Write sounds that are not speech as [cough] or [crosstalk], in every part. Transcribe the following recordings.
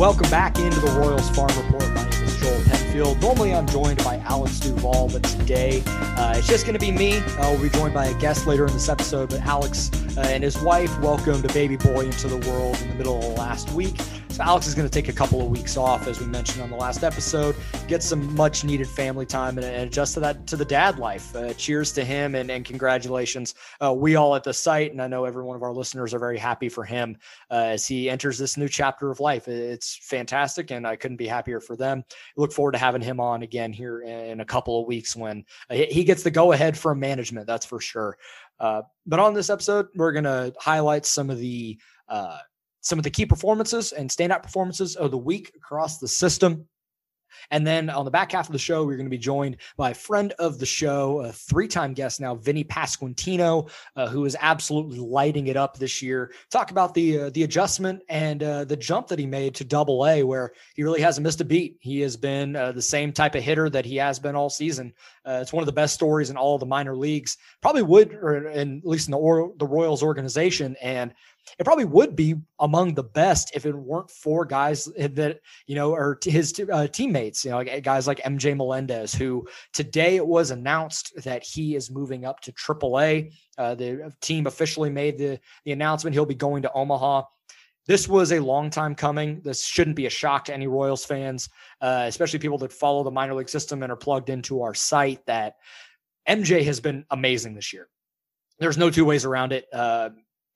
Welcome back into the Royals Farm Report. My name is Joel Penfield. Normally I'm joined by Alex Duvall, but today uh, it's just going to be me. Uh, we'll be joined by a guest later in this episode, but Alex uh, and his wife welcomed a baby boy into the world in the middle of last week. So Alex is going to take a couple of weeks off, as we mentioned on the last episode, get some much needed family time and, and adjust to that to the dad life. Uh, cheers to him and, and congratulations. Uh, we all at the site, and I know every one of our listeners are very happy for him uh, as he enters this new chapter of life. It's fantastic, and I couldn't be happier for them. Look forward to having him on again here in a couple of weeks when uh, he gets the go ahead from management. That's for sure. Uh, but on this episode, we're going to highlight some of the uh, some of the key performances and standout performances of the week across the system. And then on the back half of the show, we're going to be joined by a friend of the show, a three time guest now, Vinnie Pasquantino, uh, who is absolutely lighting it up this year. Talk about the uh, the adjustment and uh, the jump that he made to double A, where he really hasn't missed a beat. He has been uh, the same type of hitter that he has been all season. Uh, it's one of the best stories in all the minor leagues. Probably would, or in, at least in the, or, the Royals organization. And it probably would be among the best if it weren't for guys that you know are his uh, teammates you know guys like mj melendez who today it was announced that he is moving up to aaa uh, the team officially made the the announcement he'll be going to omaha this was a long time coming. This shouldn't be a shock to any Royals fans, uh, especially people that follow the minor league system and are plugged into our site. That MJ has been amazing this year. There's no two ways around it. Uh,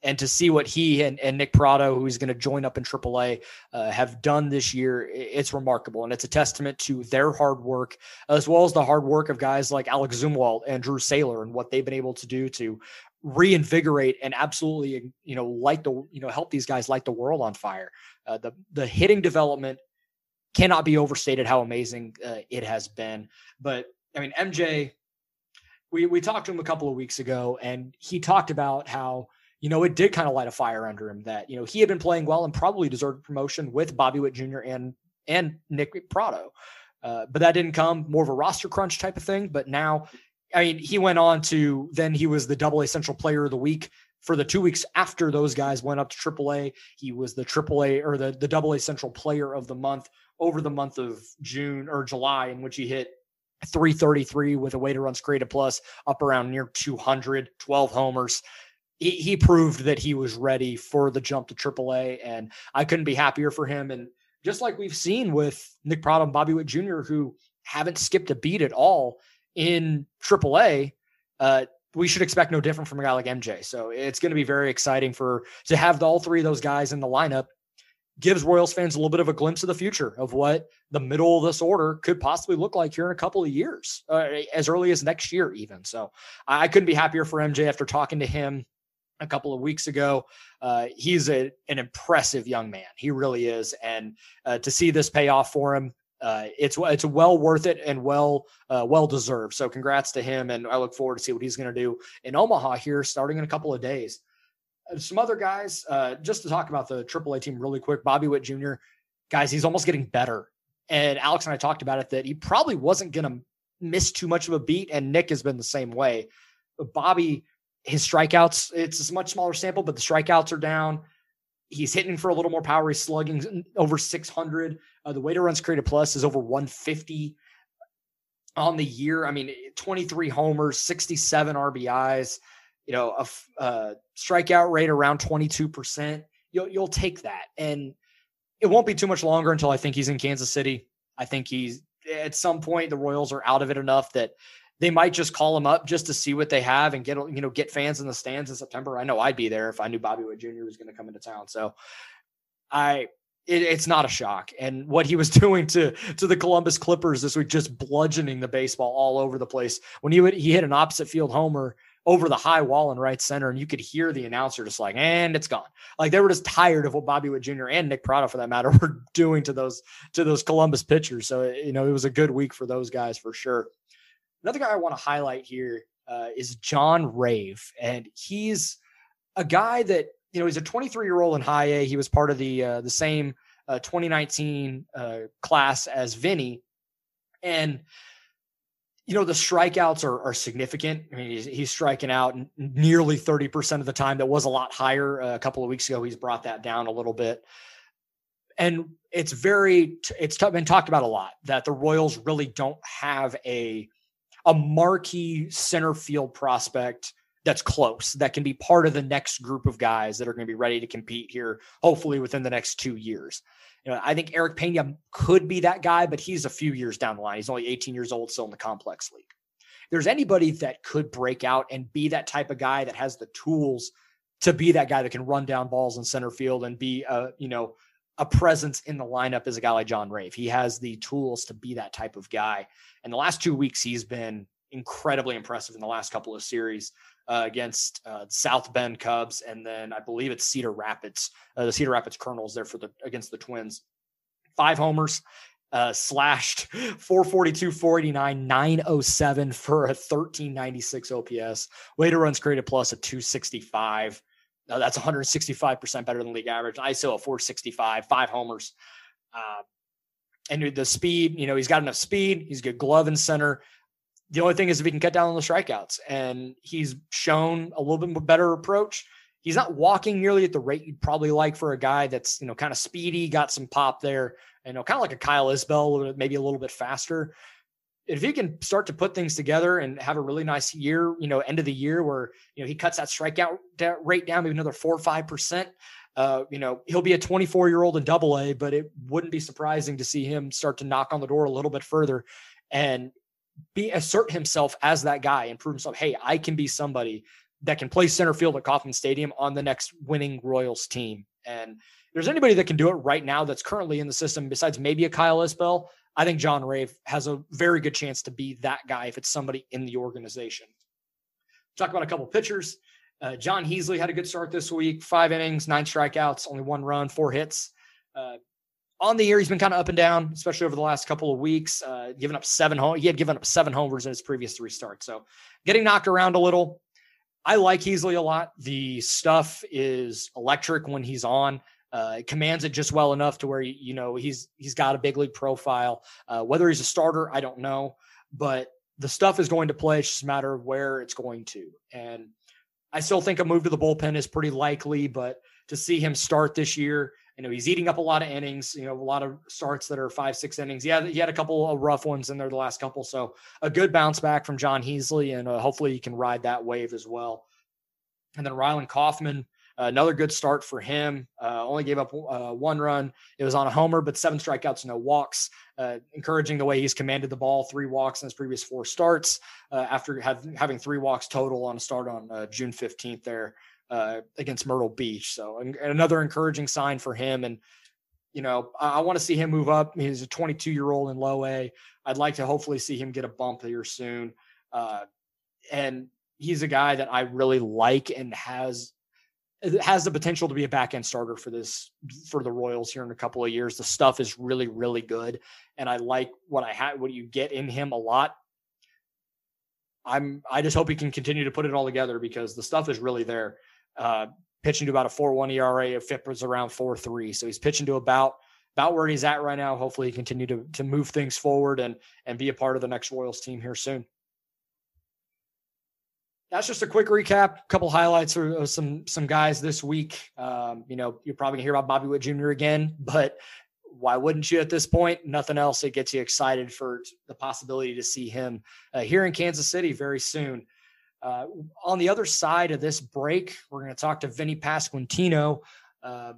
and to see what he and, and Nick Pratto, who's going to join up in AAA, uh, have done this year, it's remarkable. And it's a testament to their hard work, as well as the hard work of guys like Alec Zumwalt and Drew Saylor and what they've been able to do to reinvigorate and absolutely, you know, light the, you know, help these guys light the world on fire. Uh, the, the hitting development cannot be overstated how amazing uh, it has been. But I mean, MJ, we, we talked to him a couple of weeks ago and he talked about how, you know, it did kind of light a fire under him that, you know, he had been playing well and probably deserved promotion with Bobby Witt Jr. and and Nick Pratto. Uh, but that didn't come more of a roster crunch type of thing. But now, I mean, he went on to then he was the double A central player of the week for the two weeks after those guys went up to triple A. He was the triple A or the, the double A central player of the month over the month of June or July, in which he hit 333 with a weighted runs created plus up around near 200, 12 homers he, he proved that he was ready for the jump to AAA, and I couldn't be happier for him. And just like we've seen with Nick Pratto and Bobby Witt Jr., who haven't skipped a beat at all in AAA, uh, we should expect no different from a guy like MJ. So it's going to be very exciting for to have all three of those guys in the lineup. Gives Royals fans a little bit of a glimpse of the future of what the middle of this order could possibly look like here in a couple of years, uh, as early as next year, even. So I couldn't be happier for MJ after talking to him a couple of weeks ago. Uh, he's a, an impressive young man. He really is. And uh, to see this pay off for him, uh, it's it's well worth it and well uh, well deserved. So congrats to him, and I look forward to see what he's going to do in Omaha here, starting in a couple of days. Uh, some other guys, uh, just to talk about the AAA team really quick. Bobby Witt Jr. Guys, he's almost getting better. And Alex and I talked about it that he probably wasn't going to miss too much of a beat, and Nick has been the same way. Bobby his strikeouts, it's a much smaller sample, but the strikeouts are down. He's hitting for a little more power. He's slugging over 600. Uh, the way weighted runs created plus is over 150 on the year. I mean, 23 homers, 67 RBIs, you know, a, a strikeout rate around 22%. You'll, you'll take that. And it won't be too much longer until I think he's in Kansas City. I think he's at some point the Royals are out of it enough that they might just call him up just to see what they have and get you know get fans in the stands in September. I know I'd be there if I knew Bobby Witt Jr. was going to come into town. So I it, it's not a shock. And what he was [laughs] doing to to the Columbus Clippers this week, just bludgeoning the baseball all over the place. When he would he hit an opposite field homer over the high wall in right center, and you could hear the announcer just like, and it's gone. Like they were just tired of what Bobby Witt Jr. and Nick Pratto, for that matter, [laughs] were doing to those to those Columbus pitchers. So you know it was a good week for those guys for sure. Another guy I want to highlight here uh, is John Rave, and he's a guy that you know he's a 23 year old in high A. He was part of the uh, the same uh, 2019 uh, class as Vinnie, and you know the strikeouts are, are significant. I mean, he's, he's striking out nearly 30 percent of the time. That was a lot higher uh, a couple of weeks ago. He's brought that down a little bit. and it's very it's been talked about a lot that the Royals really don't have a a marquee center field prospect that's close that can be part of the next group of guys that are going to be ready to compete here hopefully within the next 2 years. You know, I think Erick Peña could be that guy but he's a few years down the line. He's only 18 years old still in the complex league. if There's anybody that could break out and be that type of guy that has the tools to be that guy that can run down balls in center field and be a, you know, a presence in the lineup as a guy like John Rave. He has the tools to be that type of guy. And the last two weeks, he's been incredibly impressive in the last couple of series uh, against uh, South Bend Cubs, and then I believe it's Cedar Rapids, uh, the Cedar Rapids Kernels there for the against the Twins. Five homers, uh, slashed [laughs] 442, 489, 907 for a 1396 OPS. Later runs created plus a 265. Uh, that's 165% better than league average. ISO at 465, five homers. Uh, and the speed, you know, he's got enough speed. He's good glove in center. The only thing is if he can cut down on the strikeouts, and he's shown a little bit better approach. He's not walking nearly at the rate you'd probably like for a guy that's you know kind of speedy, got some pop there, you know, kind of like a Kyle Isbel, maybe a little bit faster if he can start to put things together and have a really nice year, you know, end of the year where, you know, he cuts that strikeout rate down maybe another four or 5%, uh, you know, he'll be a 24 year old in double A, but it wouldn't be surprising to see him start to knock on the door a little bit further and be assert himself as that guy and prove himself. Hey, I can be somebody that can play center field at Kauffman Stadium on the next winning Royals team. And there's anybody that can do it right now that's currently in the system besides maybe a Kyle Isbel. I think John Rave has a very good chance to be that guy if it's somebody in the organization. Talk about a couple pitchers. Uh, Jon Heasley had a good start this week. Five innings, nine strikeouts, only one run, four hits. Uh, on the year, he's been kind of up and down, especially over the last couple of weeks. Uh, giving up seven home, he had given up seven homers in his previous three starts, so getting knocked around a little. I like Heasley a lot. The stuff is electric when he's on. Uh, commands it just well enough to where you know he's he's got a big league profile. Uh, whether he's a starter, I don't know, but the stuff is going to play. It's just a matter of where it's going to. And I still think a move to the bullpen is pretty likely, but to see him start this year, you know, he's eating up a lot of innings, you know, a lot of starts that are five, six innings. Yeah, he had a couple of rough ones in there the last couple. So a good bounce back from Jon Heasley, and uh, hopefully he can ride that wave as well. And then Rylin Kaufman, another good start for him. Uh, only gave up uh, one run. It was on a homer, but seven strikeouts, no walks. Uh, encouraging the way he's commanded the ball. Three walks in his previous four starts. Uh, after have, having three walks total on a start on uh, June fifteenth there uh, against Myrtle Beach. So another encouraging sign for him. And you know, I, want to see him move up. He's a 22 year old in low A. I'd like to hopefully see him get a bump here soon. and he's a guy that I really like and has has the potential to be a back end starter for this for the Royals here in a couple of years. The stuff is really really good, and I like what I have what you get in him a lot. I'm I just hope he can continue to put it all together because the stuff is really there. Uh, pitching to about a four one ERA, FIP was around four three, so he's pitching to about about where he's at right now. Hopefully, he continue to to move things forward and and be a part of the next Royals team here soon that's just a quick recap. A couple highlights of some some guys this week. Um, you know, you're probably gonna hear about Bobby Witt Jr. again, but why wouldn't you at this point? Nothing else that gets you excited for the possibility to see him uh, here in Kansas City very soon. Uh, on the other side of this break, we're going to talk to Vinnie Pasquantino, uh,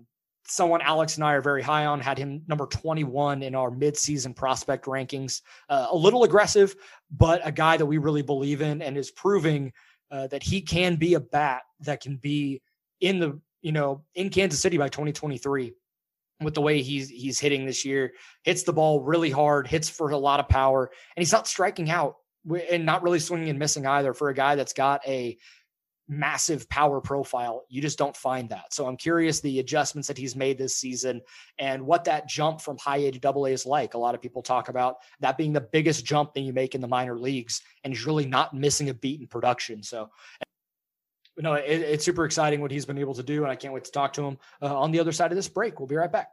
someone Alex and I are very high on. Had him number 21 in our midseason prospect rankings. Uh, a little aggressive, but a guy that we really believe in and is proving uh, that he can be a bat that can be in the you know in Kansas City by 2023 with the way he's he's hitting this year. Hits the ball really hard hits for a lot of power and he's not striking out and not really swinging and missing either for a guy that's got a massive power profile. You just don't find that. So I'm curious the adjustments that he's made this season and what that jump from high A to double A is like. A lot of people talk about that being the biggest jump that you make in the minor leagues, and he's really not missing a beat in production. So you know, it, it's super exciting what he's been able to do, and I can't wait to talk to him uh, on the other side of this break. We'll be right back.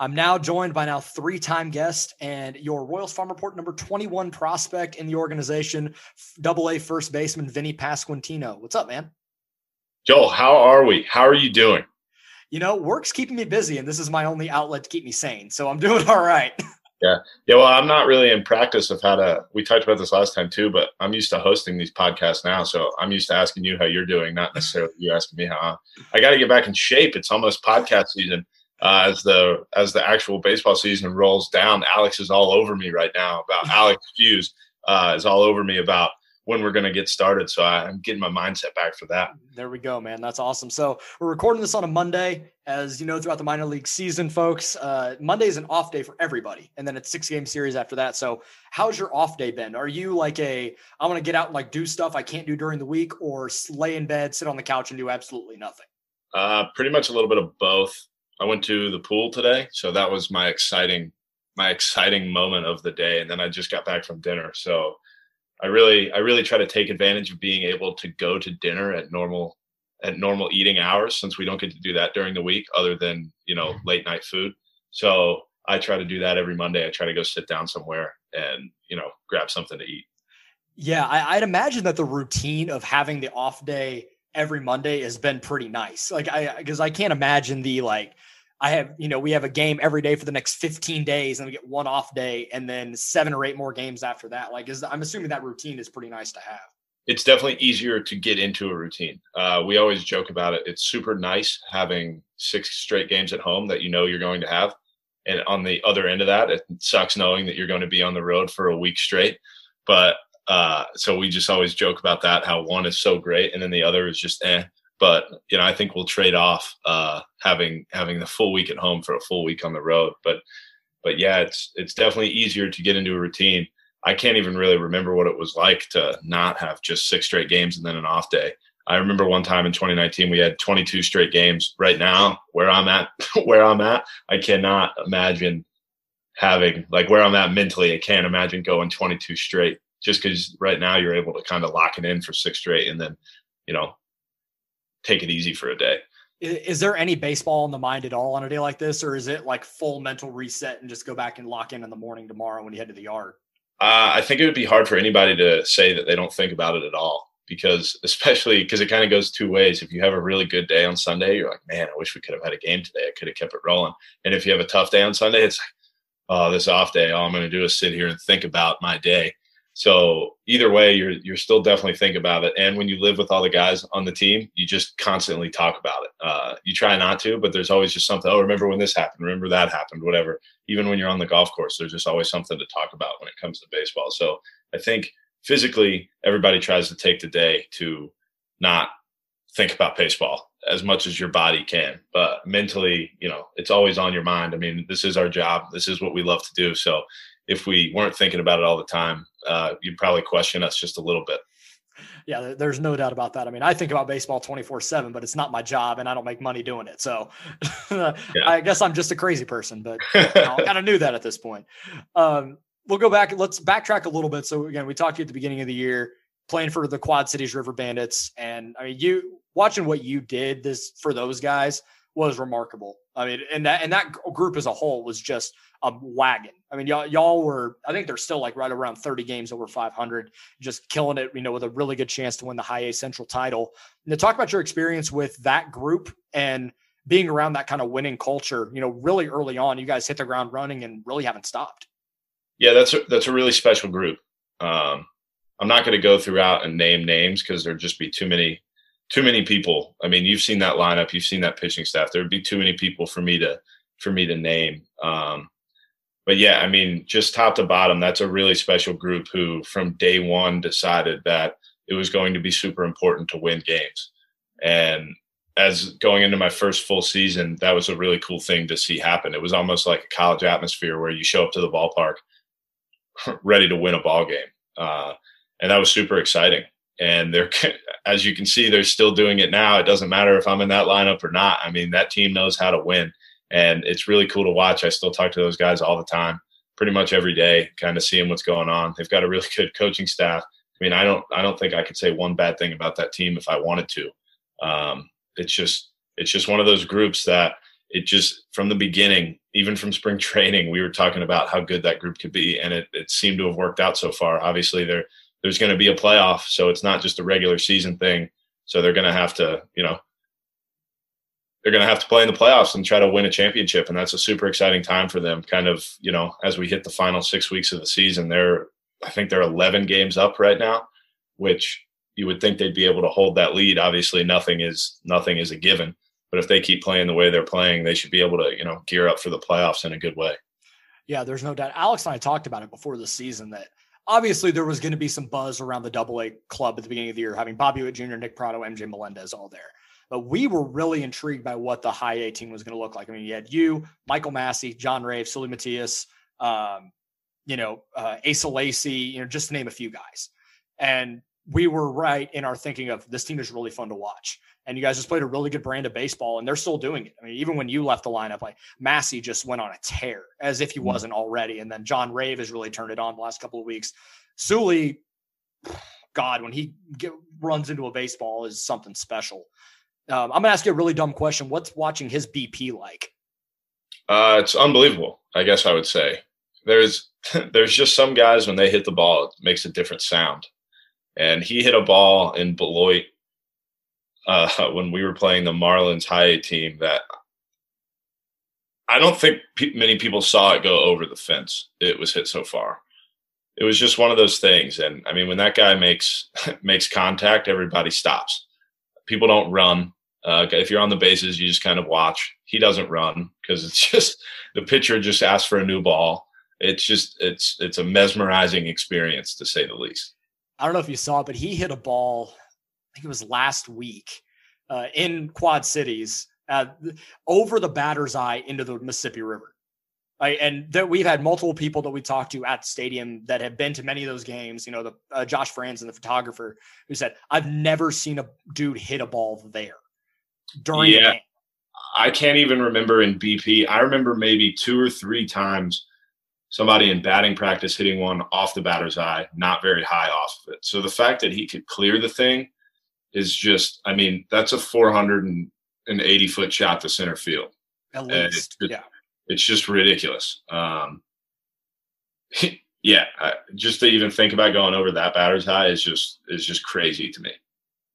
I'm now joined by now three-time guest and your Royals Farm Report number 21 prospect in the organization, Double A first baseman Vinnie Pasquantino. What's up, man? Joel, how are we? How are you doing? You know, work's keeping me busy, and this is my only outlet to keep me sane. So I'm [laughs] doing all right. Yeah. Yeah. Well, I'm not really in practice of how to, we talked about this last time too, but I'm used to hosting these podcasts now. So I'm used to asking you how you're doing, not necessarily you asking me how. I got to get back in shape. It's almost podcast season uh, as the as the actual baseball season rolls down. Alex is all over me right now about [laughs] Alex Fuse uh, is all over me about when we're going to get started. So I, am getting my mindset back for that. There we go, man. That's awesome. So we're recording this on a Monday, as you know, throughout the minor league season, folks. Uh, Monday is an off day for everybody, and then it's six game series after that. So how's your off day been? Are you like a I want to get out and like do stuff I can't do during the week, or lay in bed, sit on the couch, and do absolutely nothing? Uh, pretty much a little bit of both. I went to the pool today, so that was my exciting my exciting moment of the day, and then I just got back from dinner. So I really I really try to take advantage of being able to go to dinner at normal at normal eating hours since we don't get to do that during the week other than you know mm-hmm. late night food. So I try to do that every Monday. I try to go sit down somewhere and you know grab something to eat. Yeah, I, would imagine that the routine of having the off day every Monday has been pretty nice. Like I because I can't imagine the like I have, you know, we have a game every day for the next 15 days and we get one off day and then seven or eight more games after that. Like, is I'm assuming that routine is pretty nice to have. It's definitely easier to get into a routine. Uh, we always joke about it. It's super nice having six straight games at home that you know you're going to have. And on the other end of that, it sucks knowing that you're going to be on the road for a week straight. But uh, so we just always joke about that, how one is so great and then the other is just eh but you know, I think we'll trade off uh, having having the full week at home for a full week on the road. But but yeah, it's it's definitely easier to get into a routine. I can't even really remember what it was like to not have just six straight games and then an off day. I remember one time in 2019 we had 22 straight games. Right now, where I'm at, [laughs] where I'm at, I cannot imagine having like where I'm at mentally. I can't imagine going 22 straight just because right now you're able to kind of lock it in for six straight and then you know take it easy for a day. Is there any baseball in the mind at all on a day like this, or is it like full mental reset and just go back and lock in in the morning tomorrow when you head to the yard? Uh, I think it would be hard for anybody to say that they don't think about it at all because, [laughs] especially because it kind of goes two ways. If you have a really good day on Sunday, you're like, man, I wish we could have had a game today. I could have kept it rolling. And if you have a tough day on Sunday, it's like, oh, this off day, all I'm going to do is sit here and think about my day. So either way, you're you're still definitely think about it. And when you live with all the guys on the team, you just constantly talk about it. Uh, you try not to, but there's always just something. Oh, remember when this happened? Remember that happened? Whatever. Even when you're on the golf course, there's just always something to talk about when it comes to baseball. So I think physically, everybody tries to take the day to not think about baseball as much as your body can. But mentally, you know, it's always on your mind. I mean, this is our job. This is what we love to do. So if we weren't thinking about it all the time, uh, you'd probably question us just a little bit. Yeah, there's no doubt about that. I mean, I think about baseball 24 seven, but it's not my job and I don't make money doing it. So [laughs] yeah. I guess I'm just a crazy person, but [laughs] you know, I kind of knew that at this point. Um, we'll go back. Let's backtrack a little bit. So again, we talked to you at the beginning of the year playing for the Quad Cities River Bandits. And I mean, you watching what you did this for those guys was remarkable. I mean, and that, and that group as a whole was just – a wagon. I mean, y'all, y'all were, I think they're still like right around 30 games over 500, just killing it, you know, with a really good chance to win the high A central title. To talk about your experience with that group and being around that kind of winning culture, you know, really early on, you guys hit the ground running and really haven't stopped. Yeah, that's a, that's a really special group. Um, I'm not going to go throughout and name names because there'd just be too many, too many people. I mean, you've seen that lineup, you've seen that pitching staff. There'd be too many people for me to, for me to name. Um, but yeah, I mean, just top to bottom, that's a really special group who, from day one, decided that it was going to be super important to win games. And as going into my first full season, that was a really cool thing to see happen. It was almost like a college atmosphere where you show up to the ballpark [laughs] ready to win a ball game, uh, and that was super exciting. And they're, [laughs] as you can see, they're still doing it now. It doesn't matter if I'm in that lineup or not. I mean, that team knows how to win and it's really cool to watch. I still talk to those guys all the time, pretty much every day, kind of seeing what's going on. They've got a really [laughs] good coaching staff. I mean, I don't, I don't think I could say one bad thing about that team if I wanted to. Um, it's just, it's just one of those groups that it just from the beginning, even from spring [laughs] training, we were talking about how good that group could be, and it, it seemed to have worked out so far. Obviously, there there's going to be a playoff, so it's not just a regular season thing. So they're going to have to, you know, they're going to have to play in the playoffs and try to win a championship, and that's a super exciting time for them. Kind of, you know, as we hit the final six weeks of the season, they're I think they're 11 games up right now, which you would think they'd be able to hold that lead. Obviously, nothing is nothing is a given but if they keep playing the way they're playing, they should be able to, you know, gear up for the playoffs in a good way. Yeah, there's no doubt. Alex and I talked about it before the season that obviously there was going to be some buzz around the double A club at the beginning of the year, having Bobby Witt Jr., Nick Pratto, MJ Melendez all there. But we were really intrigued by what the high A team was going to look like. I mean, you had you, Michael Massey, John Rave, Seuly Matias, um, you know, uh, Asa Lacy, you know, just to name a few guys. And we were right in our thinking of this team is really fun to watch and you guys just played a really good brand of baseball and they're still doing it. I mean, even when you left the lineup, like Massey just went on a tear as if he mm-hmm. wasn't already. And then John Rave has really turned it on the last couple of weeks. Seuly, God, when he get, runs into a baseball is something special. Um, I'm gonna ask you a really dumb question. What's watching his BP like? Uh, it's unbelievable. I guess I would say there's [laughs] there's just some guys when they hit the ball, it makes a different sound. And he hit a ball in Beloit uh, [laughs] when we were playing the Marlins high team that I don't think pe- many people saw it go over the fence. It was hit so far. It was just one of those things. And I mean, when that guy makes [laughs] makes contact, everybody stops. People don't run. Uh, if you're on the bases, you just kind of watch. He doesn't run because it's [laughs] just the pitcher just asks for a new ball. It's just it's it's a mesmerizing experience to say the least. I don't know if you saw it, but he hit a ball I think it was last week uh, in Quad Cities uh, over the batter's eye into the Mississippi River. Right, and that we've had multiple people that we talked to at the stadium that have been to many of those games. You know, the uh, Josh Franz and the photographer who said, "I've never seen a dude hit a ball there during yeah, I can't even remember in BP. I remember maybe two or three times somebody in batting practice hitting one off the batter's eye, not very high off of it. So the fact that he could clear the thing is just, I mean, that's a 480 foot shot to center field. At least, it's, yeah. It's just ridiculous. Um, [laughs] yeah, I, just to even think about going over that batter's high is just is just crazy to me.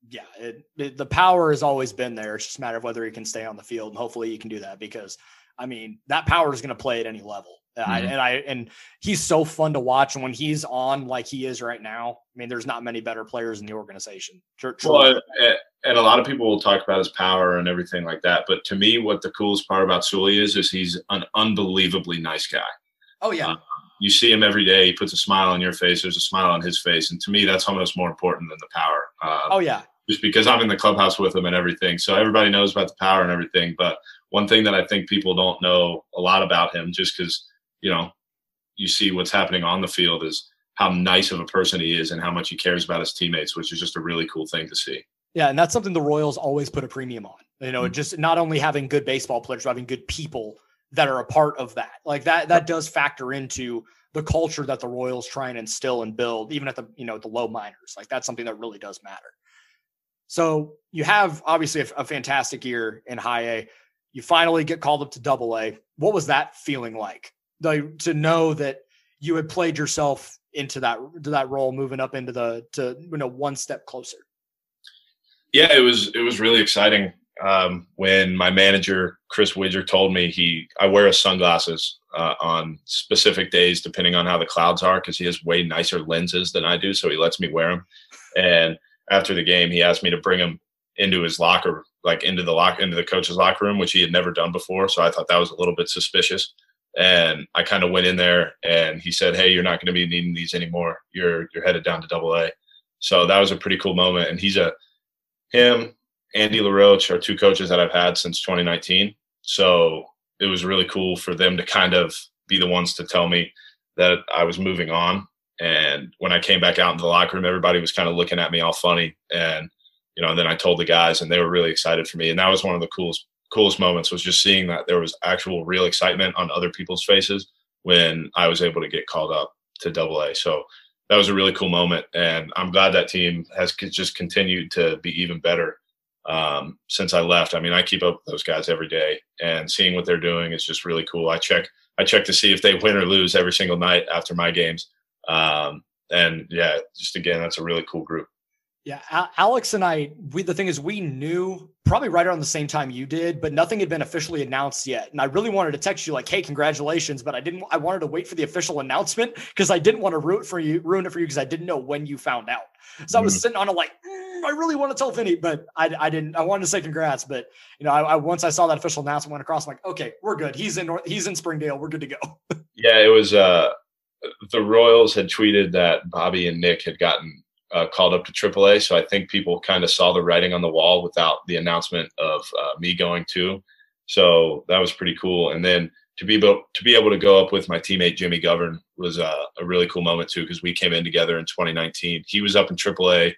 Yeah, it, it, the power has always been there. It's just a matter of whether he can stay on the field, and hopefully he can do that because, I mean, that power is going to play at any level. Mm-hmm. I, and I and he's so fun to watch. And when he's on like he is right now, I mean, there's not many better players in the organization. Well, and a lot of people will talk about his power and everything like that. But to me, what the coolest part about Seuly is, is he's an unbelievably nice guy. Oh yeah. Um, you see him every day. He puts a smile on your face. There's a smile on his face, and to me, that's almost more important than the power. Uh, oh yeah. Just because I'm in the clubhouse with him and everything, so everybody knows about the power and everything. But one thing that I think people don't know a lot about him, just because you know, you see what's happening on the field is how nice of a person he is and how much he cares about his teammates, which is just a really cool thing to see. Yeah, and that's something the Royals always put a premium on. You know, mm-hmm. just not only having good baseball players, but having good people that are a part of that. Like that that does factor into the culture that the Royals try and instill and build, even at the you know the low minors. Like that's something that really does matter. So you have obviously a, a fantastic year in high A. You finally get called up to double A. What was that feeling like? Like to know that you had played yourself into that to that role, moving up into the to you know one step closer. Yeah, it was it was really exciting um, when my manager Chris Widger told me he I wear sunglasses uh, on specific days depending on how the clouds are because he has way nicer lenses than I do, so he lets me wear them. And after the game, he asked me to bring them into his locker, like into the lock into the coach's locker room, which he had never done before. So I thought that was a little bit suspicious. And I kind of went in there and he said, Hey, you're not going to be needing these anymore. You're, you're headed down to double A. So that was a pretty cool moment. And he's a, him, Andy LaRoche are two coaches that I've had since 2019. So it was really cool for them to kind of be the ones to tell me that I was moving on. And when I came back out into the locker room, everybody was kind of looking at me all funny. And, you know, and then I told the guys and they were really excited for me. And that was one of the coolest coolest moments was just seeing that there was actual real excitement on other people's faces when I was able to get called up to double A. So that was a really cool moment. And I'm glad that team has just continued to be even better um, since I left. I mean, I keep up with those guys every day, and seeing what they're doing is just really cool. I check I check to see if they win or lose every single night after my games. Um, and yeah, just again, that's a really cool group. Yeah, Alex and I, we the thing is we knew probably right around the same time you did, but nothing had been officially announced yet. And I really wanted to text you like, "Hey, congratulations!" But I didn't. I wanted to wait for the official announcement because I didn't want to ruin for you, ruin it for you because I didn't know when you found out. So. I was mm-hmm. sitting on it like, mm, I really want to tell Vinnie, but I, I didn't. I wanted to say congrats, but you know, I, I once I saw that official announcement went across, I'm like, okay, we're good. He's in. North, he's in Springdale. We're good to go. yeah, it was. uh The Royals had tweeted that Bobby and Nick had gotten uh, called up to AAA. So I think people kind of saw the writing on the wall without the announcement of uh, me going too. So that was pretty cool. And then to be able to be able to go up with my teammate Jimmy Govern was a, a really cool moment too because we came in together in 2019. He was up in AAA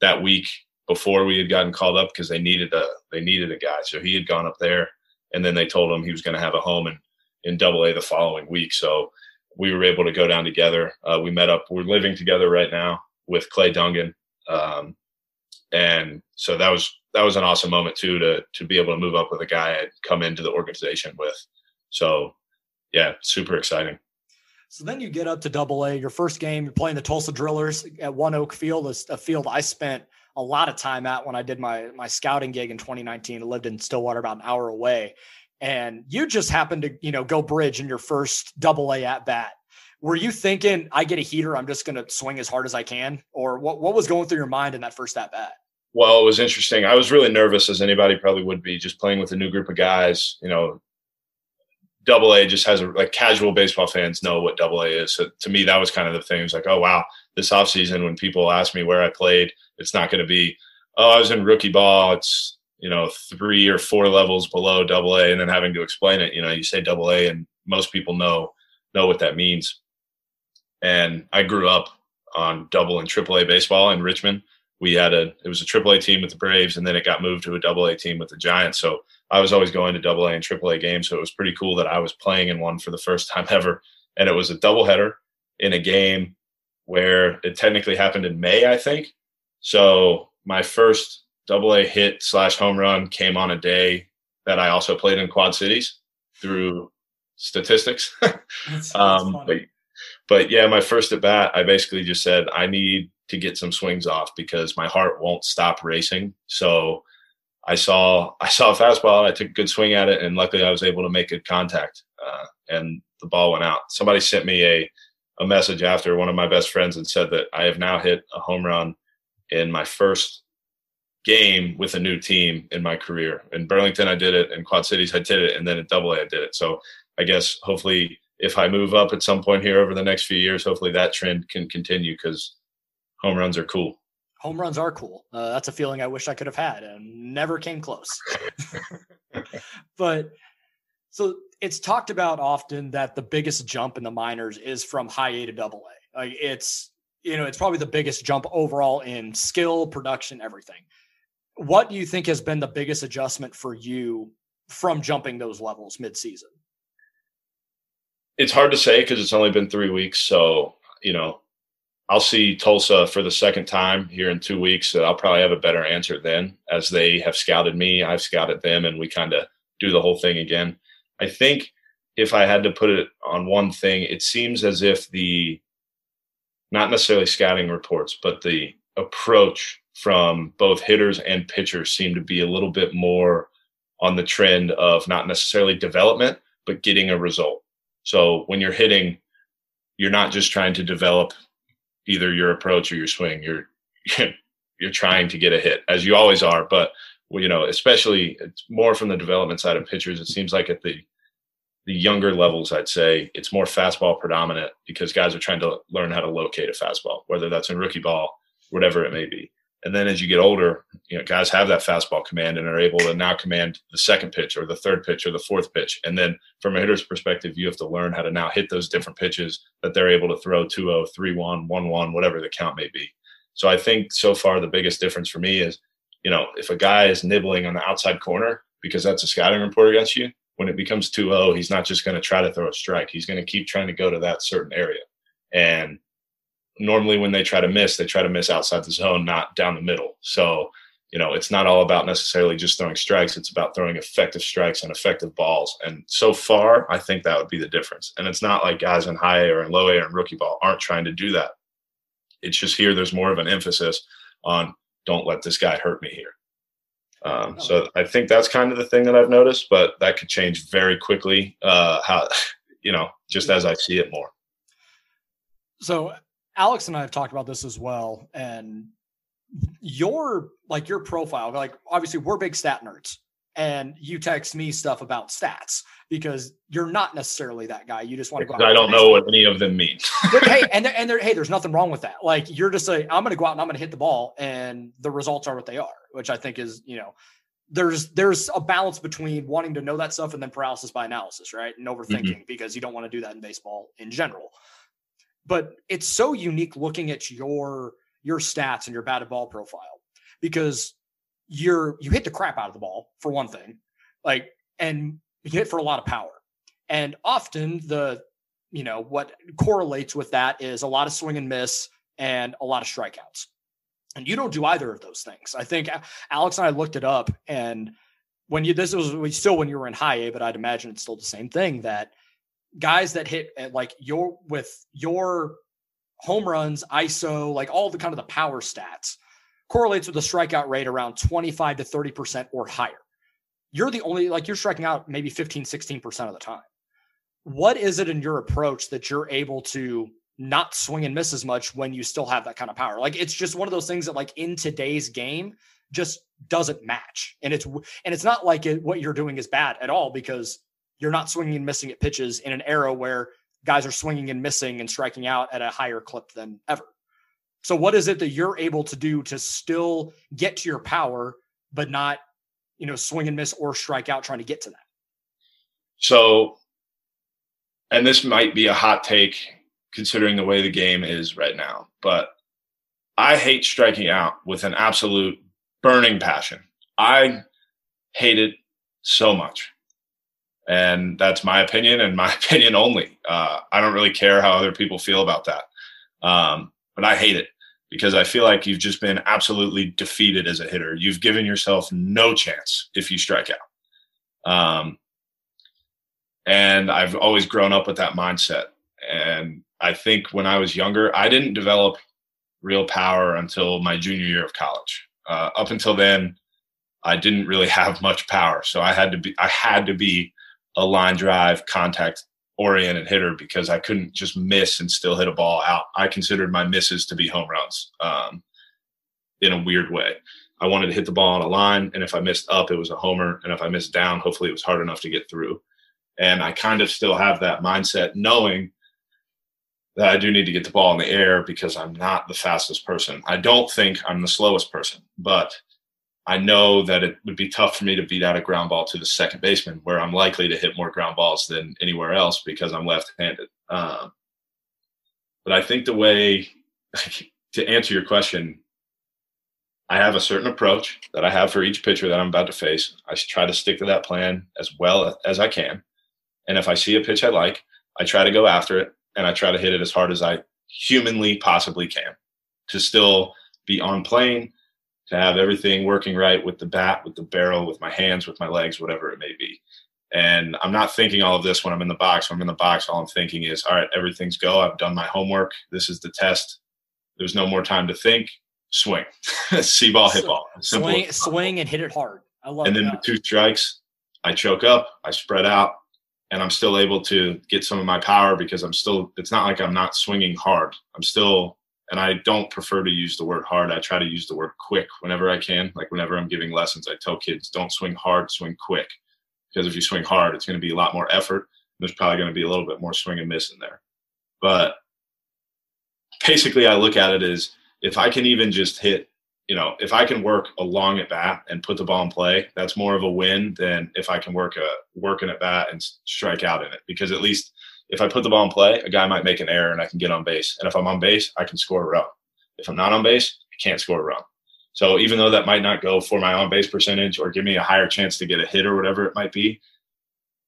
that week before we had gotten called up because they needed a they needed a guy. So he had gone up there, and then they told him he was going to have a home in in Double A the following week. So we were able to go down together. Uh, we met up. We're living together right now with Clay Dungan. Um, and so that was that was an awesome moment too to to be able to move up with a guy I'd come into the organization with. So yeah, super exciting. So then you get up to double A, your first game, you're playing the Tulsa Drillers at ONEOK Field, a field I spent a lot of time at when I did my my scouting gig in 2019. I lived in Stillwater about an hour away. And you just happened to, you know, go bridge in your first double A at bat were you thinking I get a heater, I'm just going to swing as hard as I can, or what? What was going through your mind in that first at bat? Well, it was interesting. I was really nervous, as anybody probably would be, just playing with a new group of guys. You know, Double A just has a like casual baseball fans know what Double A is. So to me, that was kind of the thing. It was like, oh wow, this offseason when people ask me where I played, it's not going to be, oh, I was in rookie ball. It's you know three or four levels below Double A, and then having to explain it. You know, you say Double A, and most people know know what that means and I grew up on double and triple A baseball in Richmond. We had a it was a triple A team with the Braves, and then it got moved to a double A team with the Giants. So I was always going to double A and triple A games. So it was pretty cool that I was playing in one for the first time [laughs] ever. And it was a doubleheader in a game where it technically happened in May, I think. So my first double A hit slash home run came on a day that I also played in Quad Cities through statistics. [laughs] um, but but yeah, my first at bat, I basically just said I need to get some swings off because my heart won't stop racing. So I saw I saw a fastball. And I took a good swing at it, and luckily I was able to make good contact, uh, and the ball went out. Somebody sent me a a message after one of my best friends and said that I have now hit a home run in my first game with a new team in my career. In Burlington, I did it. In Quad Cities, I did it, and then at Double A, I did it. So I guess hopefully if I move up at some point here over the next few years, hopefully that trend can continue because home runs are cool. Home runs are cool. Uh, that's a feeling I wish I could have had and never came close. [laughs] but so it's talked about often that the biggest jump in the minors is from high A to double A. Like it's you know it's probably the biggest jump overall in skill, production, everything. What do you think has been the biggest adjustment for you from jumping those levels mid-season? It's hard to say because it's only been three weeks. So, you know, I'll see Tulsa for the second time here in two weeks. I'll probably have a better answer then as they have scouted me. I've scouted them and we kind of do the whole thing again. I think if I had to put it on one thing, it seems as if the, not necessarily scouting reports, but the approach from both hitters and pitchers seem to be a little bit more on the trend of not necessarily development, but getting a result. So when you're hitting, you're not just trying to develop either your approach or your swing. You're [laughs] you're trying to get a hit, as you always are. But you know, especially it's more from the development side of pitchers. It seems like at the the younger levels, I'd say it's more fastball predominant because guys are trying to learn how to locate a fastball, whether that's in rookie ball, whatever it may be. And then as you get older, you know, guys have that fastball command and are able to now command the second pitch or the third pitch or the fourth pitch. And then from a hitter's perspective, you have to learn how to now hit those different pitches that they're able to throw 2 0, 3 1, 1 1, whatever the count may be. So I think so far the biggest difference for me is, you know, if a guy is nibbling on the outside corner because that's a scouting report against you, when it becomes 2 0, he's not just going to try to throw a strike. He's going to keep trying to go to that certain area. And normally when they try to miss, they try to miss outside the zone, not down the middle. So you know, it's not all about necessarily just throwing strikes. It's about throwing effective strikes and effective balls. And so far, I think that would be the difference. And it's not like guys in high A or in low A or in rookie ball aren't trying to do that. It's just here, there's more of an emphasis on don't let this guy hurt me here. Um, so I think that's kind of the thing that I've noticed, but that could change very quickly. Uh, how, [laughs] you know, just as I see it more. So Alex and I have talked about this as well, and your like your profile, like obviously we're big stat nerds and you text me stuff about stats because you're not necessarily that guy. You just want to go. I don't know what any of them mean. but hey, [laughs] and and there, hey, there's nothing wrong with that. Like you're just like I'm going to go out and I'm going to hit the ball, and the results are what they are, which I think is you know, there's there's a balance between wanting to know that stuff and then paralysis by analysis, right, and overthinking mm-hmm. because you don't want to do that in baseball in general. But it's so unique looking at your your stats and your batted ball profile because you're you hit the crap out of the ball for one thing, like and you hit for a lot of power. And often the you know what correlates with that is a lot of swing and miss and a lot of strikeouts. And you don't do either of those things. I think Alex and I looked it up and when you this was we still when you were in high A, but I'd imagine it's still the same thing that guys that hit at like your with your home runs, ISO, like all the kind of the power stats correlates with a strikeout rate around 25 to 30% or higher. You're the only, like you're striking out maybe 15, 16% of the time. What is it in your approach that you're able to not swing and miss as much when you still have that kind of power? Like it's just one of those things that, like in today's game, just doesn't match. And it's, and it's not like it, what you're doing is bad at all because you're not swinging and missing at pitches in an era where guys are swinging and missing and striking out at a higher clip than ever. So, what is it that you're able to do to still get to your power, but not, you know, swing and miss or strike out trying to get to that? So, and this might be a hot take considering the way the game is right now, but I hate striking out with an absolute burning passion. I hate it so much and that's my opinion and my [laughs] opinion only. Uh, I don't really care how other people feel about that, um, but I hate it because I feel like you've just been absolutely defeated as a hitter. You've given yourself no chance if you strike out. Um, and I've always grown up with that mindset. And I think when I was younger, I didn't develop real power until my junior year of college. Uh, up until then, I didn't really [laughs] have much power, so I had to be I had to be a line drive contact oriented hitter because I couldn't just miss and still hit a ball out. I considered my misses to be home runs um, in a weird way. I wanted to hit the ball on a line, and if I missed up, it was a homer, and if I missed down, hopefully it was hard enough to get through. And I kind of still have that mindset, knowing that I do need to get the ball in the air because I'm not the fastest person. I don't think I'm the slowest person, but I know that it would be tough for me to beat out a ground ball to the second baseman, where I'm likely to hit more ground balls than anywhere else because I'm left-handed. Um, but I think the way to answer your question, I have a certain approach that I have for each pitcher that I'm about to face. I try to stick to that plan as well as I can. And if I see a pitch I like, I try to go after it and I try to hit it as hard as I humanly possibly can to still be on plane to have everything working right with the bat, with the barrel, with my hands, with my legs, whatever it may be. And I'm not thinking all of this when I'm in the box. When I'm in the box, all I'm thinking is, all right, everything's go. I've done my homework. This is the test. There's no more time to think. Swing, [laughs] see ball, hit ball. Simple swing, swing, and hit it hard. I love. And then that. two strikes, I choke up, I spread out, and I'm still able to get some of my power because I'm still. It's not like I'm not swinging hard. I'm still and I don't prefer to use the word hard. I try to use the word quick whenever I can. Like whenever I'm giving lessons, I tell kids don't swing hard, swing quick. Because if you swing hard, it's going to be a lot more effort. There's probably going to be a little bit more swing and miss in there. But basically, I look at it as if I can even just hit, you know, if I can work a long at bat and put the ball in play, that's more of a win than if I can work a work at bat and strike out in it. Because at least if I put the ball in play, a guy might make an error and I can get on base. And if I'm on base, I can score a run. If I'm not on base, I can't score a run. So even though that might not go for my on base percentage or give me a higher chance to get a hit or whatever it might be,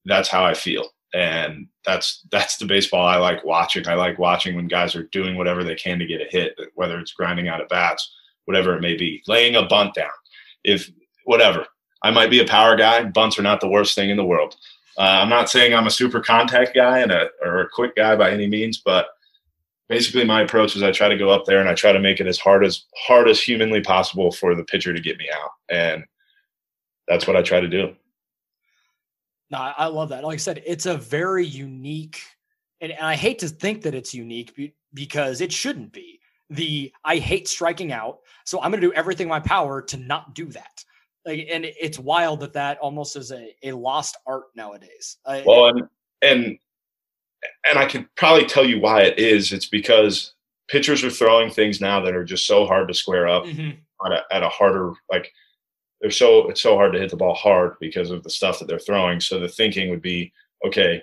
that's how I feel. And that's that's the baseball I like watching. I like watching when guys are doing whatever they can to get a hit, whether it's grinding out at bats, whatever it may be, laying a bunt down. if whatever, I might be a power guy. Bunts are not the worst thing in the world. Uh, I'm not saying I'm a super contact guy and a or a quick guy by any means, but basically my approach is I try to go up there and I try to make it as hard as hard as humanly possible for the pitcher to get me out, and that's what I try to do. No, I love that. Like I said, it's a very unique, and, and I hate to think that it's unique because it shouldn't be. The I hate striking out, so I'm going to do everything in my power to not do that. Like, and it's wild that that almost is a, a lost art nowadays. Well, and and and I can probably tell you why it is. It's because pitchers are throwing things now that are just so hard to square up mm-hmm. at, a, at a harder like they're so it's so hard to hit the ball hard because of the stuff that they're throwing. So the thinking would be, okay,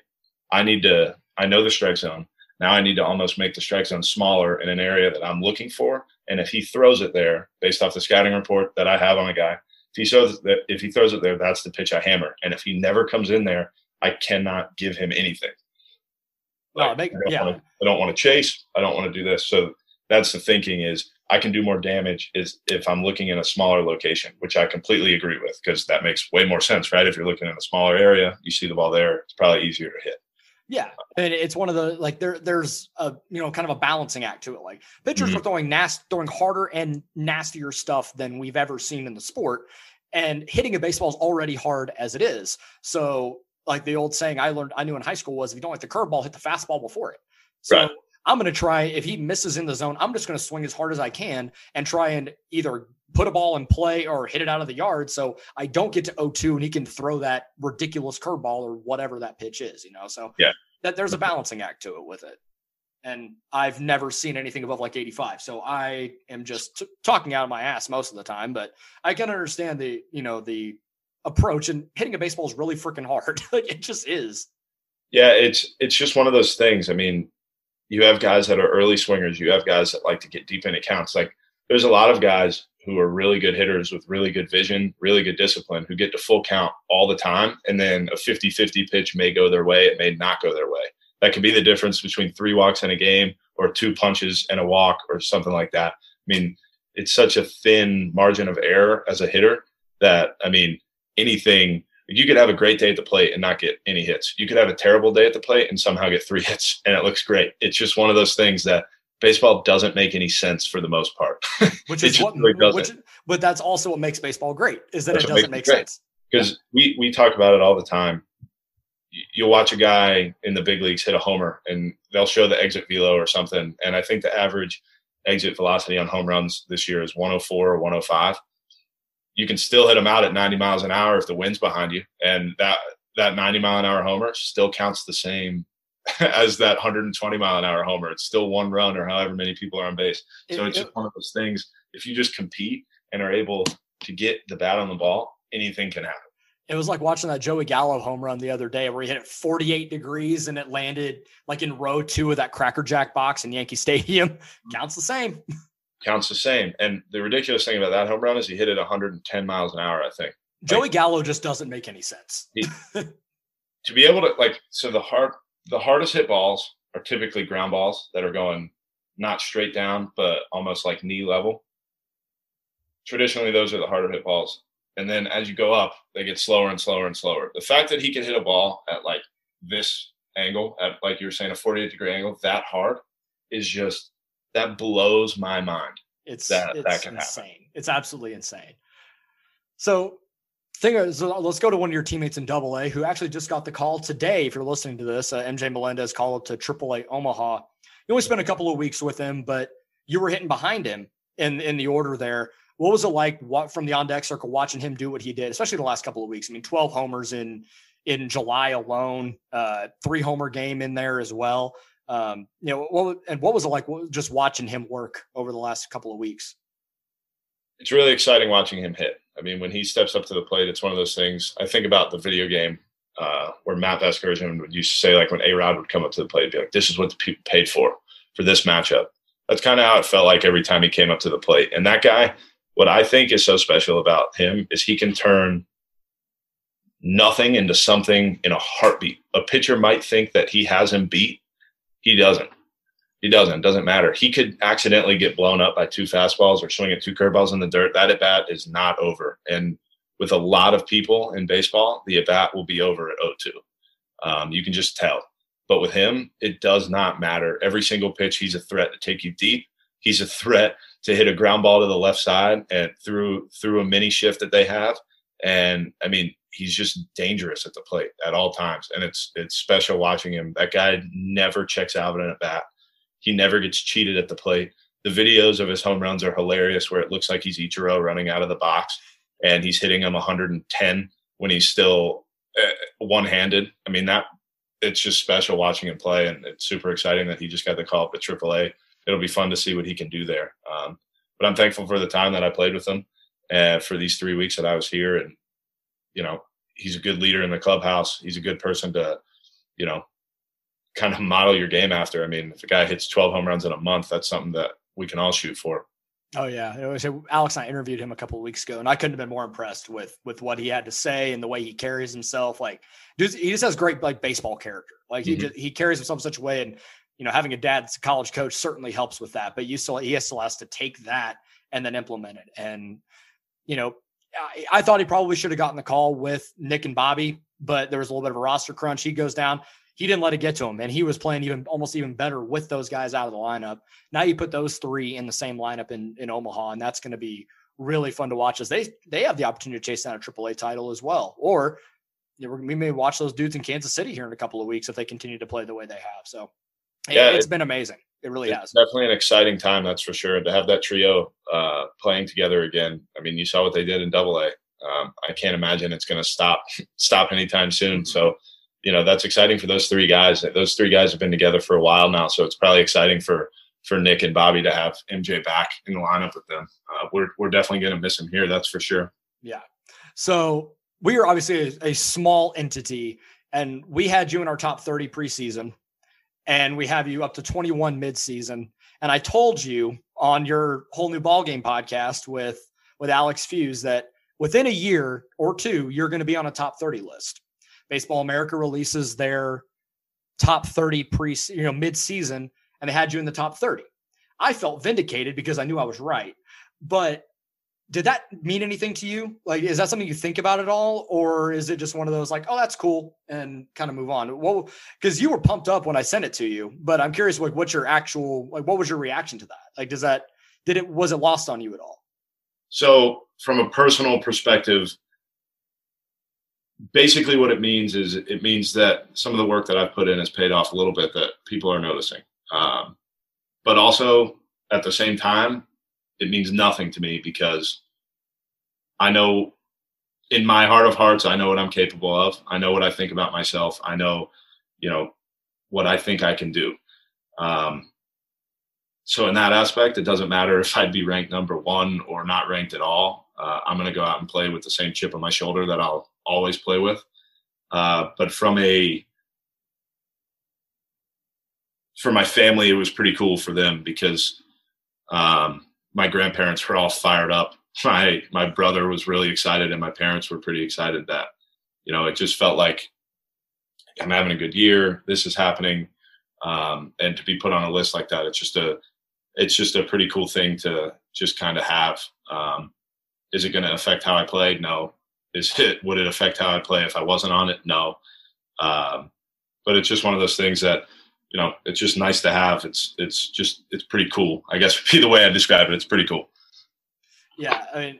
I need to I know the strike zone. Now I need to almost make the strike zone smaller in an area that I'm looking for. And if he throws it there, based off the scouting report that I have on a guy, if he throws it, if he throws it there, that's the pitch I hammer. And if he never comes in there, I cannot give him anything. Like, make, I, don't yeah. wanna, I don't want to chase. I don't want to do this. So that's the thinking is I can do more damage is if I'm looking in a smaller location, which I completely agree with because that makes way more sense, right? If you're looking in a smaller area, you see the ball there, it's probably easier to hit. Yeah, and it's one of the like there there's a you know kind of a balancing act to it. Like pitchers mm-hmm. are throwing nast throwing harder and nastier stuff than we've ever seen in the sport, and hitting a baseball is already hard as it is. So like the old saying I learned I knew in high school was if you don't like the curveball, hit the fastball before it. So right. I'm going to try if he misses in the zone, I'm just going to swing as hard as I can and try and either put a ball in play or hit it out of the yard so I don't get to 0-2 and he can throw that ridiculous curveball or whatever that pitch is, you know. So yeah, that there's a balancing act to it with it. And I've never seen anything above like 85. So I am just t- talking out of my ass most of the time, but I can understand the, you know, the approach and hitting a baseball is really freaking hard. [laughs] like it just is. Yeah, it's it's just one of those things. I mean, you have guys that are early swingers, you have guys that like to get deep in accounts. Like there's a lot of guys who are really good hitters with really good vision, really good discipline, who get to full count all the time. And then a 50 50 pitch may go their way, it may not go their way. That could be the difference between three walks in a game or two punches and a walk or something like that. I mean, it's such a thin margin of error as a hitter that, I mean, anything you could have a great day at the plate and not get any hits. You could have a terrible day at the plate and somehow get three [laughs] hits and it looks great. It's just one of those things that baseball doesn't make any sense for the most part. [laughs] Which is what, really which, but that's also what makes baseball great is that that's it doesn't make sense. Because we we talk about it all the time. You'll watch a guy in the big leagues hit a homer, and they'll show the exit velo or something. And I think the average exit velocity on home runs this year is 104 or 105. You can still hit them out at 90 miles an hour if the wind's behind you, and that that 90 mile an hour homer still counts the same [laughs] as that 120 mile an hour homer. It's still one run or however many people are on base. So it, it's just one of those things. If you just compete and are able to get the bat on the ball, anything can happen. It was like watching that Joey Gallo home run the other day where he hit it 48 degrees and it landed like in row two of that Cracker Jack box in Yankee [laughs] Stadium. Counts the same. Counts the same. And the ridiculous thing about that home run is he hit it 110 miles an hour, I think. Joey like, Gallo just doesn't make any sense. He, [laughs] to be able to like so the hard the hardest hit balls are typically ground balls that are going not straight down, but almost like knee level. Traditionally, those are the harder hit balls. And then as you go up, they get slower and slower and slower. The fact that he can hit a ball at like this angle, at like you were saying, a 48 degree angle, that hard is just that blows my mind. It's that it's that can insane. Happen. It's absolutely insane. So thing is, let's go to one of your teammates in Double A who actually just got the call today. If you're listening to this, uh, MJ Melendez call up to Triple A Omaha. You only spent a couple of weeks with him, but you were hitting behind him in in the order there. What was it like what, from the on deck circle watching him do what he did, especially the last couple of weeks? I mean, 12 homers in in July alone, uh, three homer game in there as well. Um, you know, what, and what was it like just watching him work over the last couple of weeks? It's really exciting watching him hit. I mean, when he steps up to the plate, it's one of those things. I think about the video game uh, where Matt Vasgersian would used to say, like when A Rod would come up to the plate, be like, "This is what the people paid for for this matchup." That's kind of how it felt like every time he came up to the plate. And that guy, what I think is so special about him is he can turn nothing into something in a heartbeat. A pitcher might think that he has him beat, he doesn't. He doesn't. Doesn't matter. He could accidentally get blown up by two fastballs or swing at two curveballs in the dirt. That at bat is not over. And with a lot of people in baseball, the at bat will be over at 0-2. Um, you can just tell. But with him, it does not matter. Every single pitch, he's a threat to take you deep. He's a threat to hit a ground ball to the left side and through through a mini shift that they have. And I mean, he's just dangerous at the plate at all times. And it's it's special watching him. That guy never checks out in a bat. He never gets cheated at the plate. The videos of his home runs are hilarious where it looks like he's Ichiro running out of the box and he's hitting him 110 when he's still uh, one-handed. I mean that it's just special watching him play, and it's super exciting that he just got the call up to AAA. It'll be fun to see what he can do there. Um, but I'm thankful for the time that I played with him and for these three weeks that I was here. And you know, he's a good leader in the clubhouse. He's a good person to, you know, kind of model your game after. I mean, if a guy hits 12 home runs in a month, that's something that we can all shoot for. Oh yeah, Alex and I interviewed him a couple of weeks ago, and I couldn't have been more impressed with with what he had to say and the way he carries himself. Like, dude, he just has great like baseball character. Like he mm-hmm. just, he carries himself in such a way, and you know, having a dad that's a college coach certainly helps with that. But you still he still has to take that and then implement it. And you know, I, I thought he probably should have gotten the call with Nick and Bobby, but there was a little bit of a roster crunch. He goes down he didn't let it get to him and he was playing even almost even better with those guys out of the lineup. Now you put those three in the same lineup in, in omaha and that's going to be really fun to watch as they they have the opportunity to chase down a AAA title as well. Or you know, we may watch those dudes in kansas city here in a couple of weeks if they continue to play the way they have. So yeah it, has been amazing. It really has. definitely an exciting time that's for sure to have that trio uh, playing together again. I mean you saw what they did in double a. Um, I can't imagine it's going to stop [laughs] stop anytime soon. Mm-hmm. So you know that's exciting for those three guys. Those three guys have been together for a while now, so it's probably exciting for for Nick and Bobby to have MJ back in the lineup with them. Uh, we're we're definitely going to miss him here, that's for sure. Yeah. So we are obviously a, a small entity, and we had you in our top thirty preseason, and we have you up to twenty one midseason. And I told you on your whole new ball game podcast with with Alex Fuse that within a year or two, you're going to be on a top 30 list. Baseball America releases their top 30 pre, you know, mid-season, and they had you in the top 30. I felt vindicated because I knew I was right. But did that mean anything to you? Like, is that something you think about at all, or is it just one of those like, oh, that's cool, and kind of move on? Well, because you were pumped up when I sent it to you, but I'm curious, like, what's your actual like, what was your reaction to that? Like, does that did it was it lost on you at all? So, from a personal perspective, basically what it means is it means that some of the work that I've put in has paid off a little bit that people are noticing. Um, but also at the same time, it means nothing to me because I know in my heart of hearts, I know what I'm capable of. I know what I think about myself. I know, you know, what I think I can do. Um, so in that aspect, it doesn't matter if I'd be ranked number one or not ranked at all. Uh, I'm going to go out and play with the same chip on my shoulder that I'll always play with. Uh, but from a for my family, it was pretty cool for them because um, my grandparents were all fired up. [laughs] My my brother was really excited, and my parents were pretty excited that you know it just felt like I'm having a good year. This is happening, um, and to be put on a list like that, it's just a it's just a pretty cool thing to just kind of have. Um, is it going to affect how I play? No is hit. Would it affect how I play if I wasn't on it? No. Um, but it's just one of those things that you know it's just nice to have. It's it's just it's pretty cool. I guess [laughs] would be the way I describe it. It's pretty cool. Yeah, I mean,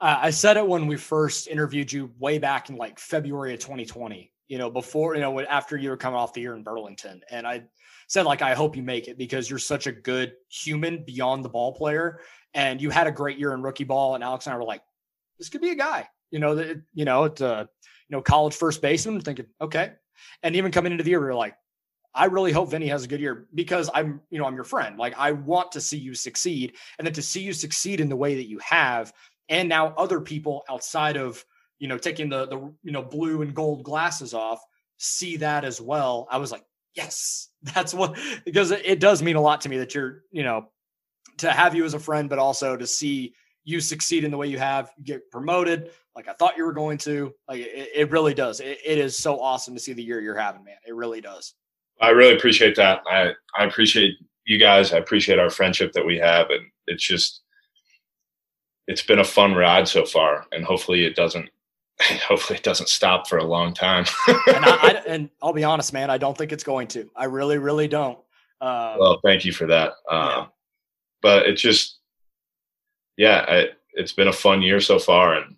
uh, I said it when we first interviewed you way back in like February of 2020. You know, before you know after you were coming off the year in Burlington, and I said like I hope you make it because you're such a good human beyond the ball player, and you had a great year in rookie ball. And Alex and I were like, this could be a guy you know, that you know, it's a you know, college first baseman, thinking, okay. And even coming into the year, we are like, I really hope Vinnie has a good year because I'm, you know, I'm your friend. Like I want to see you succeed. And then to see you succeed in the way that you have, and now other people outside of, you know, taking the the you know blue and gold glasses off, see that as well. I was like, yes, [laughs] that's what because it does mean a lot to me that you're, you know, to have you as a friend, but also to see you succeed in the way you have, you get promoted like I thought you were going to. Like it, it really does. It, it is so awesome to see the year you're having, man. It really does. I really appreciate that. I, I appreciate you guys. I appreciate our friendship that we have, and it's just it's been a fun ride so far, and hopefully it doesn't [laughs] hopefully it doesn't stop for a long time. and, I, I, [laughs] and I'll be honest, man, I don't think it's going to. I really, really don't. Um, well, thank you for that. Um, yeah. But it's just, yeah, I, it's been a fun year so far, and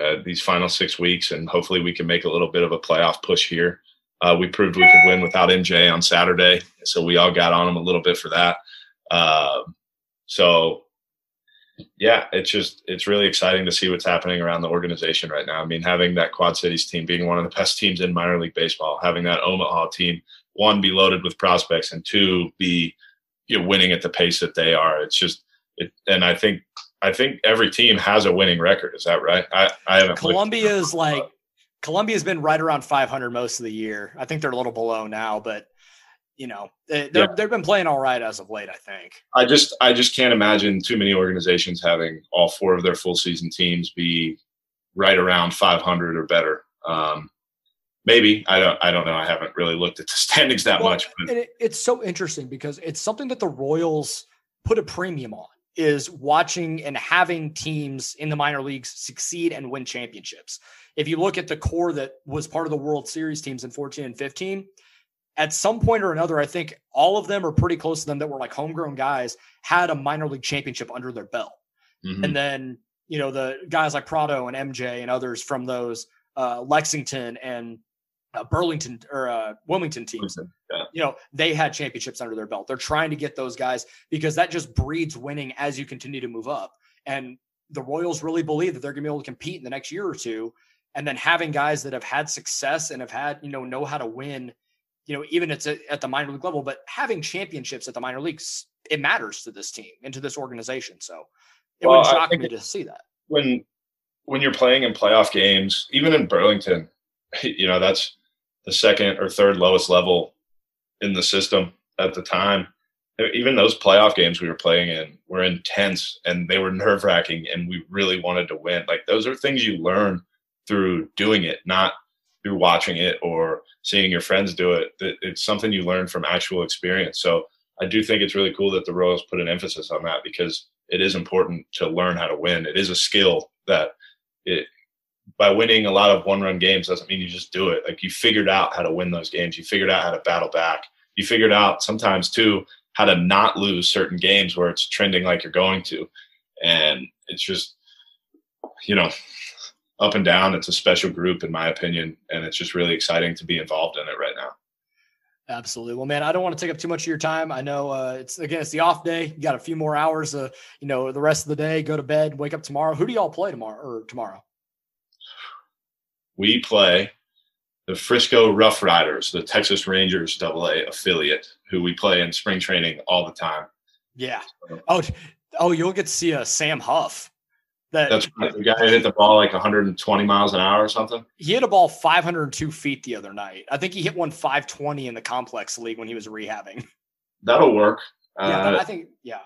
uh, these final six weeks, and hopefully we can make a little bit of a playoff push here. Uh, we proved we could win without MJ on Saturday, so we all got on him a little bit for that. Uh, so yeah, it's just it's really exciting to see what's happening around the organization right now. I mean, having that Quad Cities team being one of the best teams in minor league baseball, having that Omaha team one be loaded with prospects and two be you know, winning at the pace that they are. It's just it, and I think I think every team has a winning record. Is that right? I I haven't. Columbia is like Columbia's been right around 500 most of the year. I think they're a little below now, but you know, they, yeah. they've been playing all right as of late. I think. I just I just can't imagine too many organizations having all four of their full season teams be right around 500 or better. Um, maybe I don't I don't know. I haven't really looked at the [laughs] standings that well, much. But. It, it's so interesting because it's something that the Royals put a premium on is watching and having teams in the minor leagues succeed and win championships. If you look at the core that was part of the World Series teams in 14 and 15, at some point or another, I think all of them are pretty close to them that were like homegrown guys had a minor league championship under their belt. Mm-hmm. And then, you know, the guys like Pratto and MJ and others from those uh, Lexington and uh, Burlington or uh, Wilmington teams, yeah. you know, they had championships under their belt. They're trying to get those guys because that just breeds winning as you continue to move up. And the Royals really believe that they're going to be able to compete in the next year or two. And then having guys that have had success and have had, you know, know how to win you know, even it's at the minor league level, but having championships at the minor leagues, it matters to this team and to this organization. So it well, would shock me to see that. When when you're playing in playoff games, even in Burlington, [laughs] you know, that's the second or third lowest level in the system at the time. Even those playoff games we were playing in were intense and they were nerve wracking and we really wanted to win. Like those are things you learn through doing it, not through watching it or seeing your friends do it. It's something you learn from actual experience. So I do think it's really cool that the Royals put an emphasis on that because it is important to learn how to win. It is a skill that it by winning a lot of one run games doesn't mean you just do it. Like you figured out how to win those games. You figured out how to battle back. You figured out sometimes too how to not lose certain games where it's trending like you're going to. And it's just, you know, up and down. It's a special group, in my opinion, and it's just really exciting to be involved in it right now. Absolutely. Well, man, I don't want to take up too much of your time. I know uh, it's again, it's the off day. You got a few more hours. Uh, you know, the rest of the day. Go to bed. Wake up tomorrow. Who do y'all play tomorrow or tomorrow? We play the Frisco RoughRiders, the Texas Rangers Double A affiliate, who we play in spring training all the time. Yeah. Oh, oh, you'll get to see a uh, Sam Huff. That That's right. The guy hit the ball like 120 miles an hour or something. He hit a ball 502 feet the other night. I think he hit one 520 in the complex league when he was rehabbing. That'll work. Yeah, uh, I think yeah.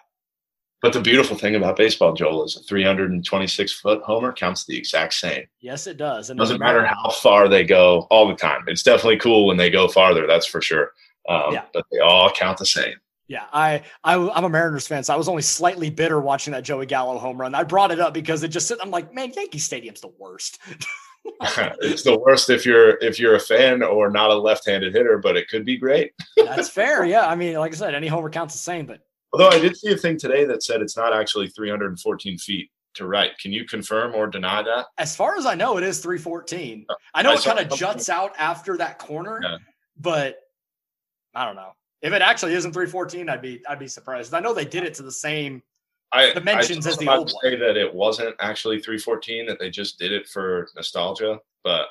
But the beautiful thing about baseball, Joel, is a 326 foot homer counts the exact same. Yes, it does. And it doesn't matter how far they go all the time. It's definitely cool when they go farther, that's for sure. Um, yeah. But they all count the same. Yeah, I, I I'm a Mariners fan, so I was only slightly bitter watching that Joey Gallo home run. I brought it up because it just I'm like, man, Yankee Stadium's the worst. [laughs] it's the worst if you're if you're a fan or not a left-handed hitter, but it could be great. That's fair. Yeah, I mean, like I said, any homer counts the same. But although I did see a thing today that said it's not actually 314 feet to right. Can you confirm or deny that? As far as I know, it is 314. I know I it kind of juts out after that corner, yeah. but I don't know. If it actually isn't 314, I'd be I'd be surprised. I know they did it to the same I, dimensions I as the old one. Say that it wasn't actually 314; that they just did it for nostalgia. But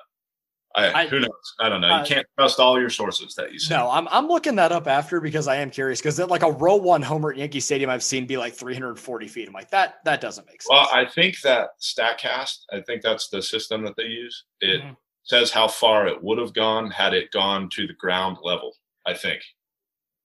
I, I who knows? I don't know. You uh, can't trust all your sources that you see. No, I'm I'm looking that up after because I am curious because like a row one homer at Yankee Stadium I've seen be like 340 feet. I'm like that that doesn't make sense. Well, I think that Statcast, I think that's the system that they use. It mm-hmm. says how far it would have gone had it gone to the ground level. I think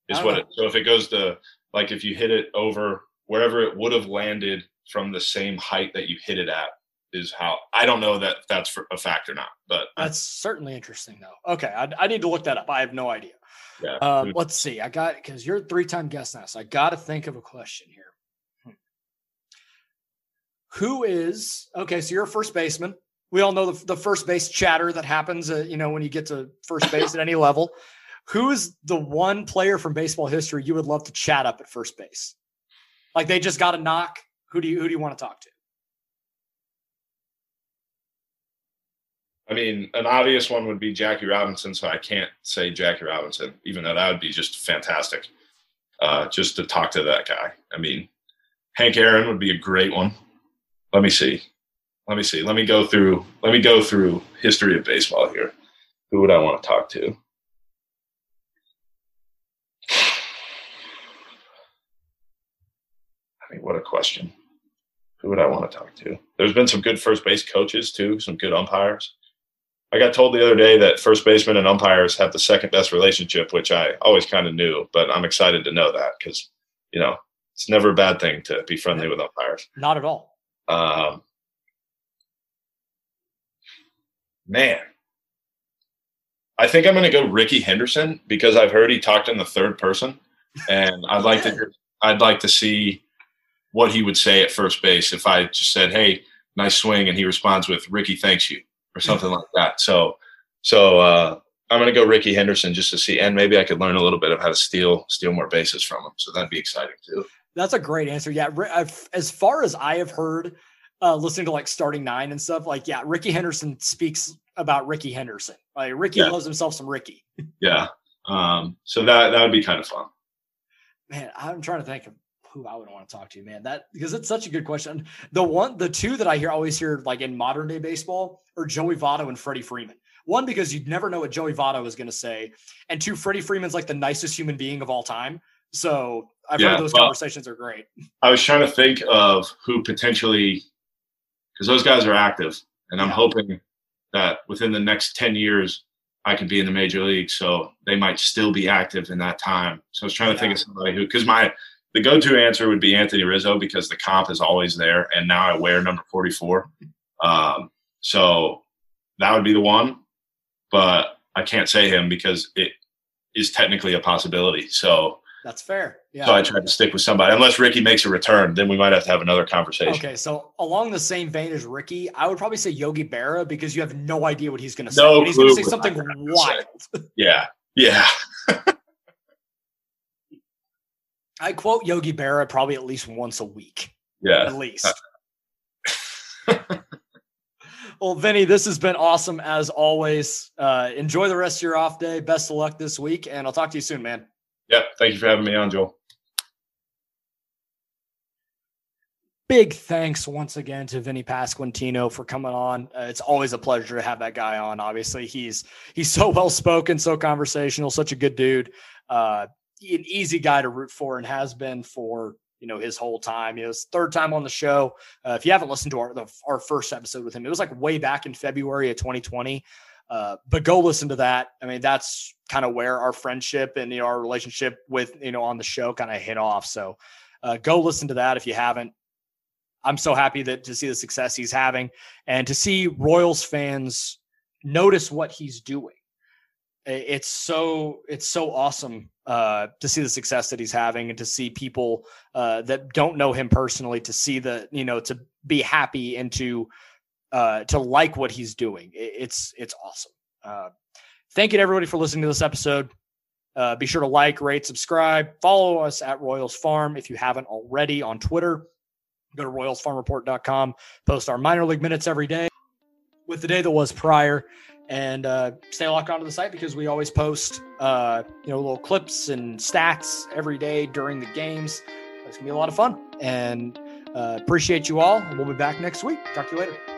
is what it. So if it goes to like if you hit it over wherever it would have landed from the same height that you hit it at, is how I don't know that that's for a fact or not, but that's certainly interesting though. Okay, I, I need to look that up. I have no idea. Yeah. Um, let's see. I got because you're a three-time guest now, so I got to think of a question here. Hmm. Who is okay? So you're a first baseman. We all know the, the first base chatter that happens, uh, you know, when you get to first base at any level. Who is the one player from baseball history you would love to chat up at first base? Like they just got a knock. Who do you who do you want to talk to? I mean, an obvious one would be Jackie Robinson, so I can't say Jackie Robinson, even though that would be just fantastic. Uh, just to talk to that guy. I mean, Hank Aaron would be a great one. Let me see. Let me see. Let me go through. Let me go through history of baseball here. Who would I want to talk to? [sighs] I mean, what a question. Who would I want to talk to? There's been some good first base coaches too, some good umpires. I got told the other day that first basemen and umpires have the second best relationship, which I always kind of knew, but I'm excited to know that because, you know, it's never a bad thing to be friendly with umpires. Not at all. Um, man, I think I'm going to go Rickey Henderson because I've heard he talked in the third person, and I'd like to I'd like to see what he would say at first base if I just said, "Hey, nice swing," and he responds with "Rickey, thanks you." Or something like that. So, so uh, I'm going to go Rickey Henderson just to see, and maybe I could learn a little bit of how to steal steal more bases from him. So that'd be exciting too. That's a great answer. Yeah, as far as I have heard, uh, listening to like starting nine and stuff, like yeah, Rickey Henderson speaks about Rickey Henderson. Like Rickey yeah. loves himself some Rickey. yeah. Um, so that that would be kind of fun. Man, I'm trying to think of who I would want to talk to, man. That because it's such a good question. The one, the two that I hear always hear like in modern day baseball are Joey Votto and Freddie Freeman. One, because you'd never know what Joey Votto is going to say, and two, Freddie Freeman's like the nicest human being of all time. So I've yeah, heard those well, conversations are great. I was trying to think of who potentially, because those guys are active, and I'm yeah. hoping that within the next ten years I could be in the major league, so they might still be active in that time. So I was trying to yeah. think of somebody who, because my the go-to answer would be Anthony Rizzo because the comp is always there, and now I wear number 44. Um, so that would be the one, but I can't say him because it is technically a possibility. So that's fair. Yeah. So I tried to stick with somebody. Unless Rickey makes a return, then we might have to have another conversation. Okay. So along the same vein as Rickey, I would probably say Yogi Berra because you have no idea what he's going to say. No he's going to say something wild. Yeah. Yeah. [laughs] I quote Yogi Berra probably at least once a week. Yeah. At least. [laughs] well, Vinnie, this has been awesome as always. Uh, enjoy the rest of your off day. Best of luck this week, and I'll talk to you soon, man. Yeah. Thank you for having me on, Joel. Big thanks once again to Vinnie Pasquantino for coming on. Uh, it's always a pleasure to have that guy on. Obviously, he's he's so well spoken, so conversational, such a good dude. Uh, an easy guy to root for and has been for you know his whole time. Know, his third time on the show. Uh, if you haven't listened to our the, our first episode with him, it was like way back in February of 2020. Uh, but go listen to that. I mean, that's kind of where our friendship and you know, our relationship with you know on the show kind of hit off. So uh, go listen to that if you haven't. I'm so happy that to see the success he's having and to see Royals fans notice what he's doing it's so it's so awesome uh, to see the success that he's having and to see people uh, that don't know him personally to see the you know to be happy and to uh, to like what he's doing. It's it's awesome. Uh, thank you to everybody for listening to this episode. Uh, be sure to like, rate, subscribe, follow us at Royals Farm if you haven't already on Twitter. Go to royalsfarmreport.com. Post our minor league minutes every day with the day that was prior and uh, stay locked onto the site because we always post uh, you know little clips and stats every day during the games. It's gonna be a lot of fun, and uh, appreciate you all. We'll be back next week. Talk to you later.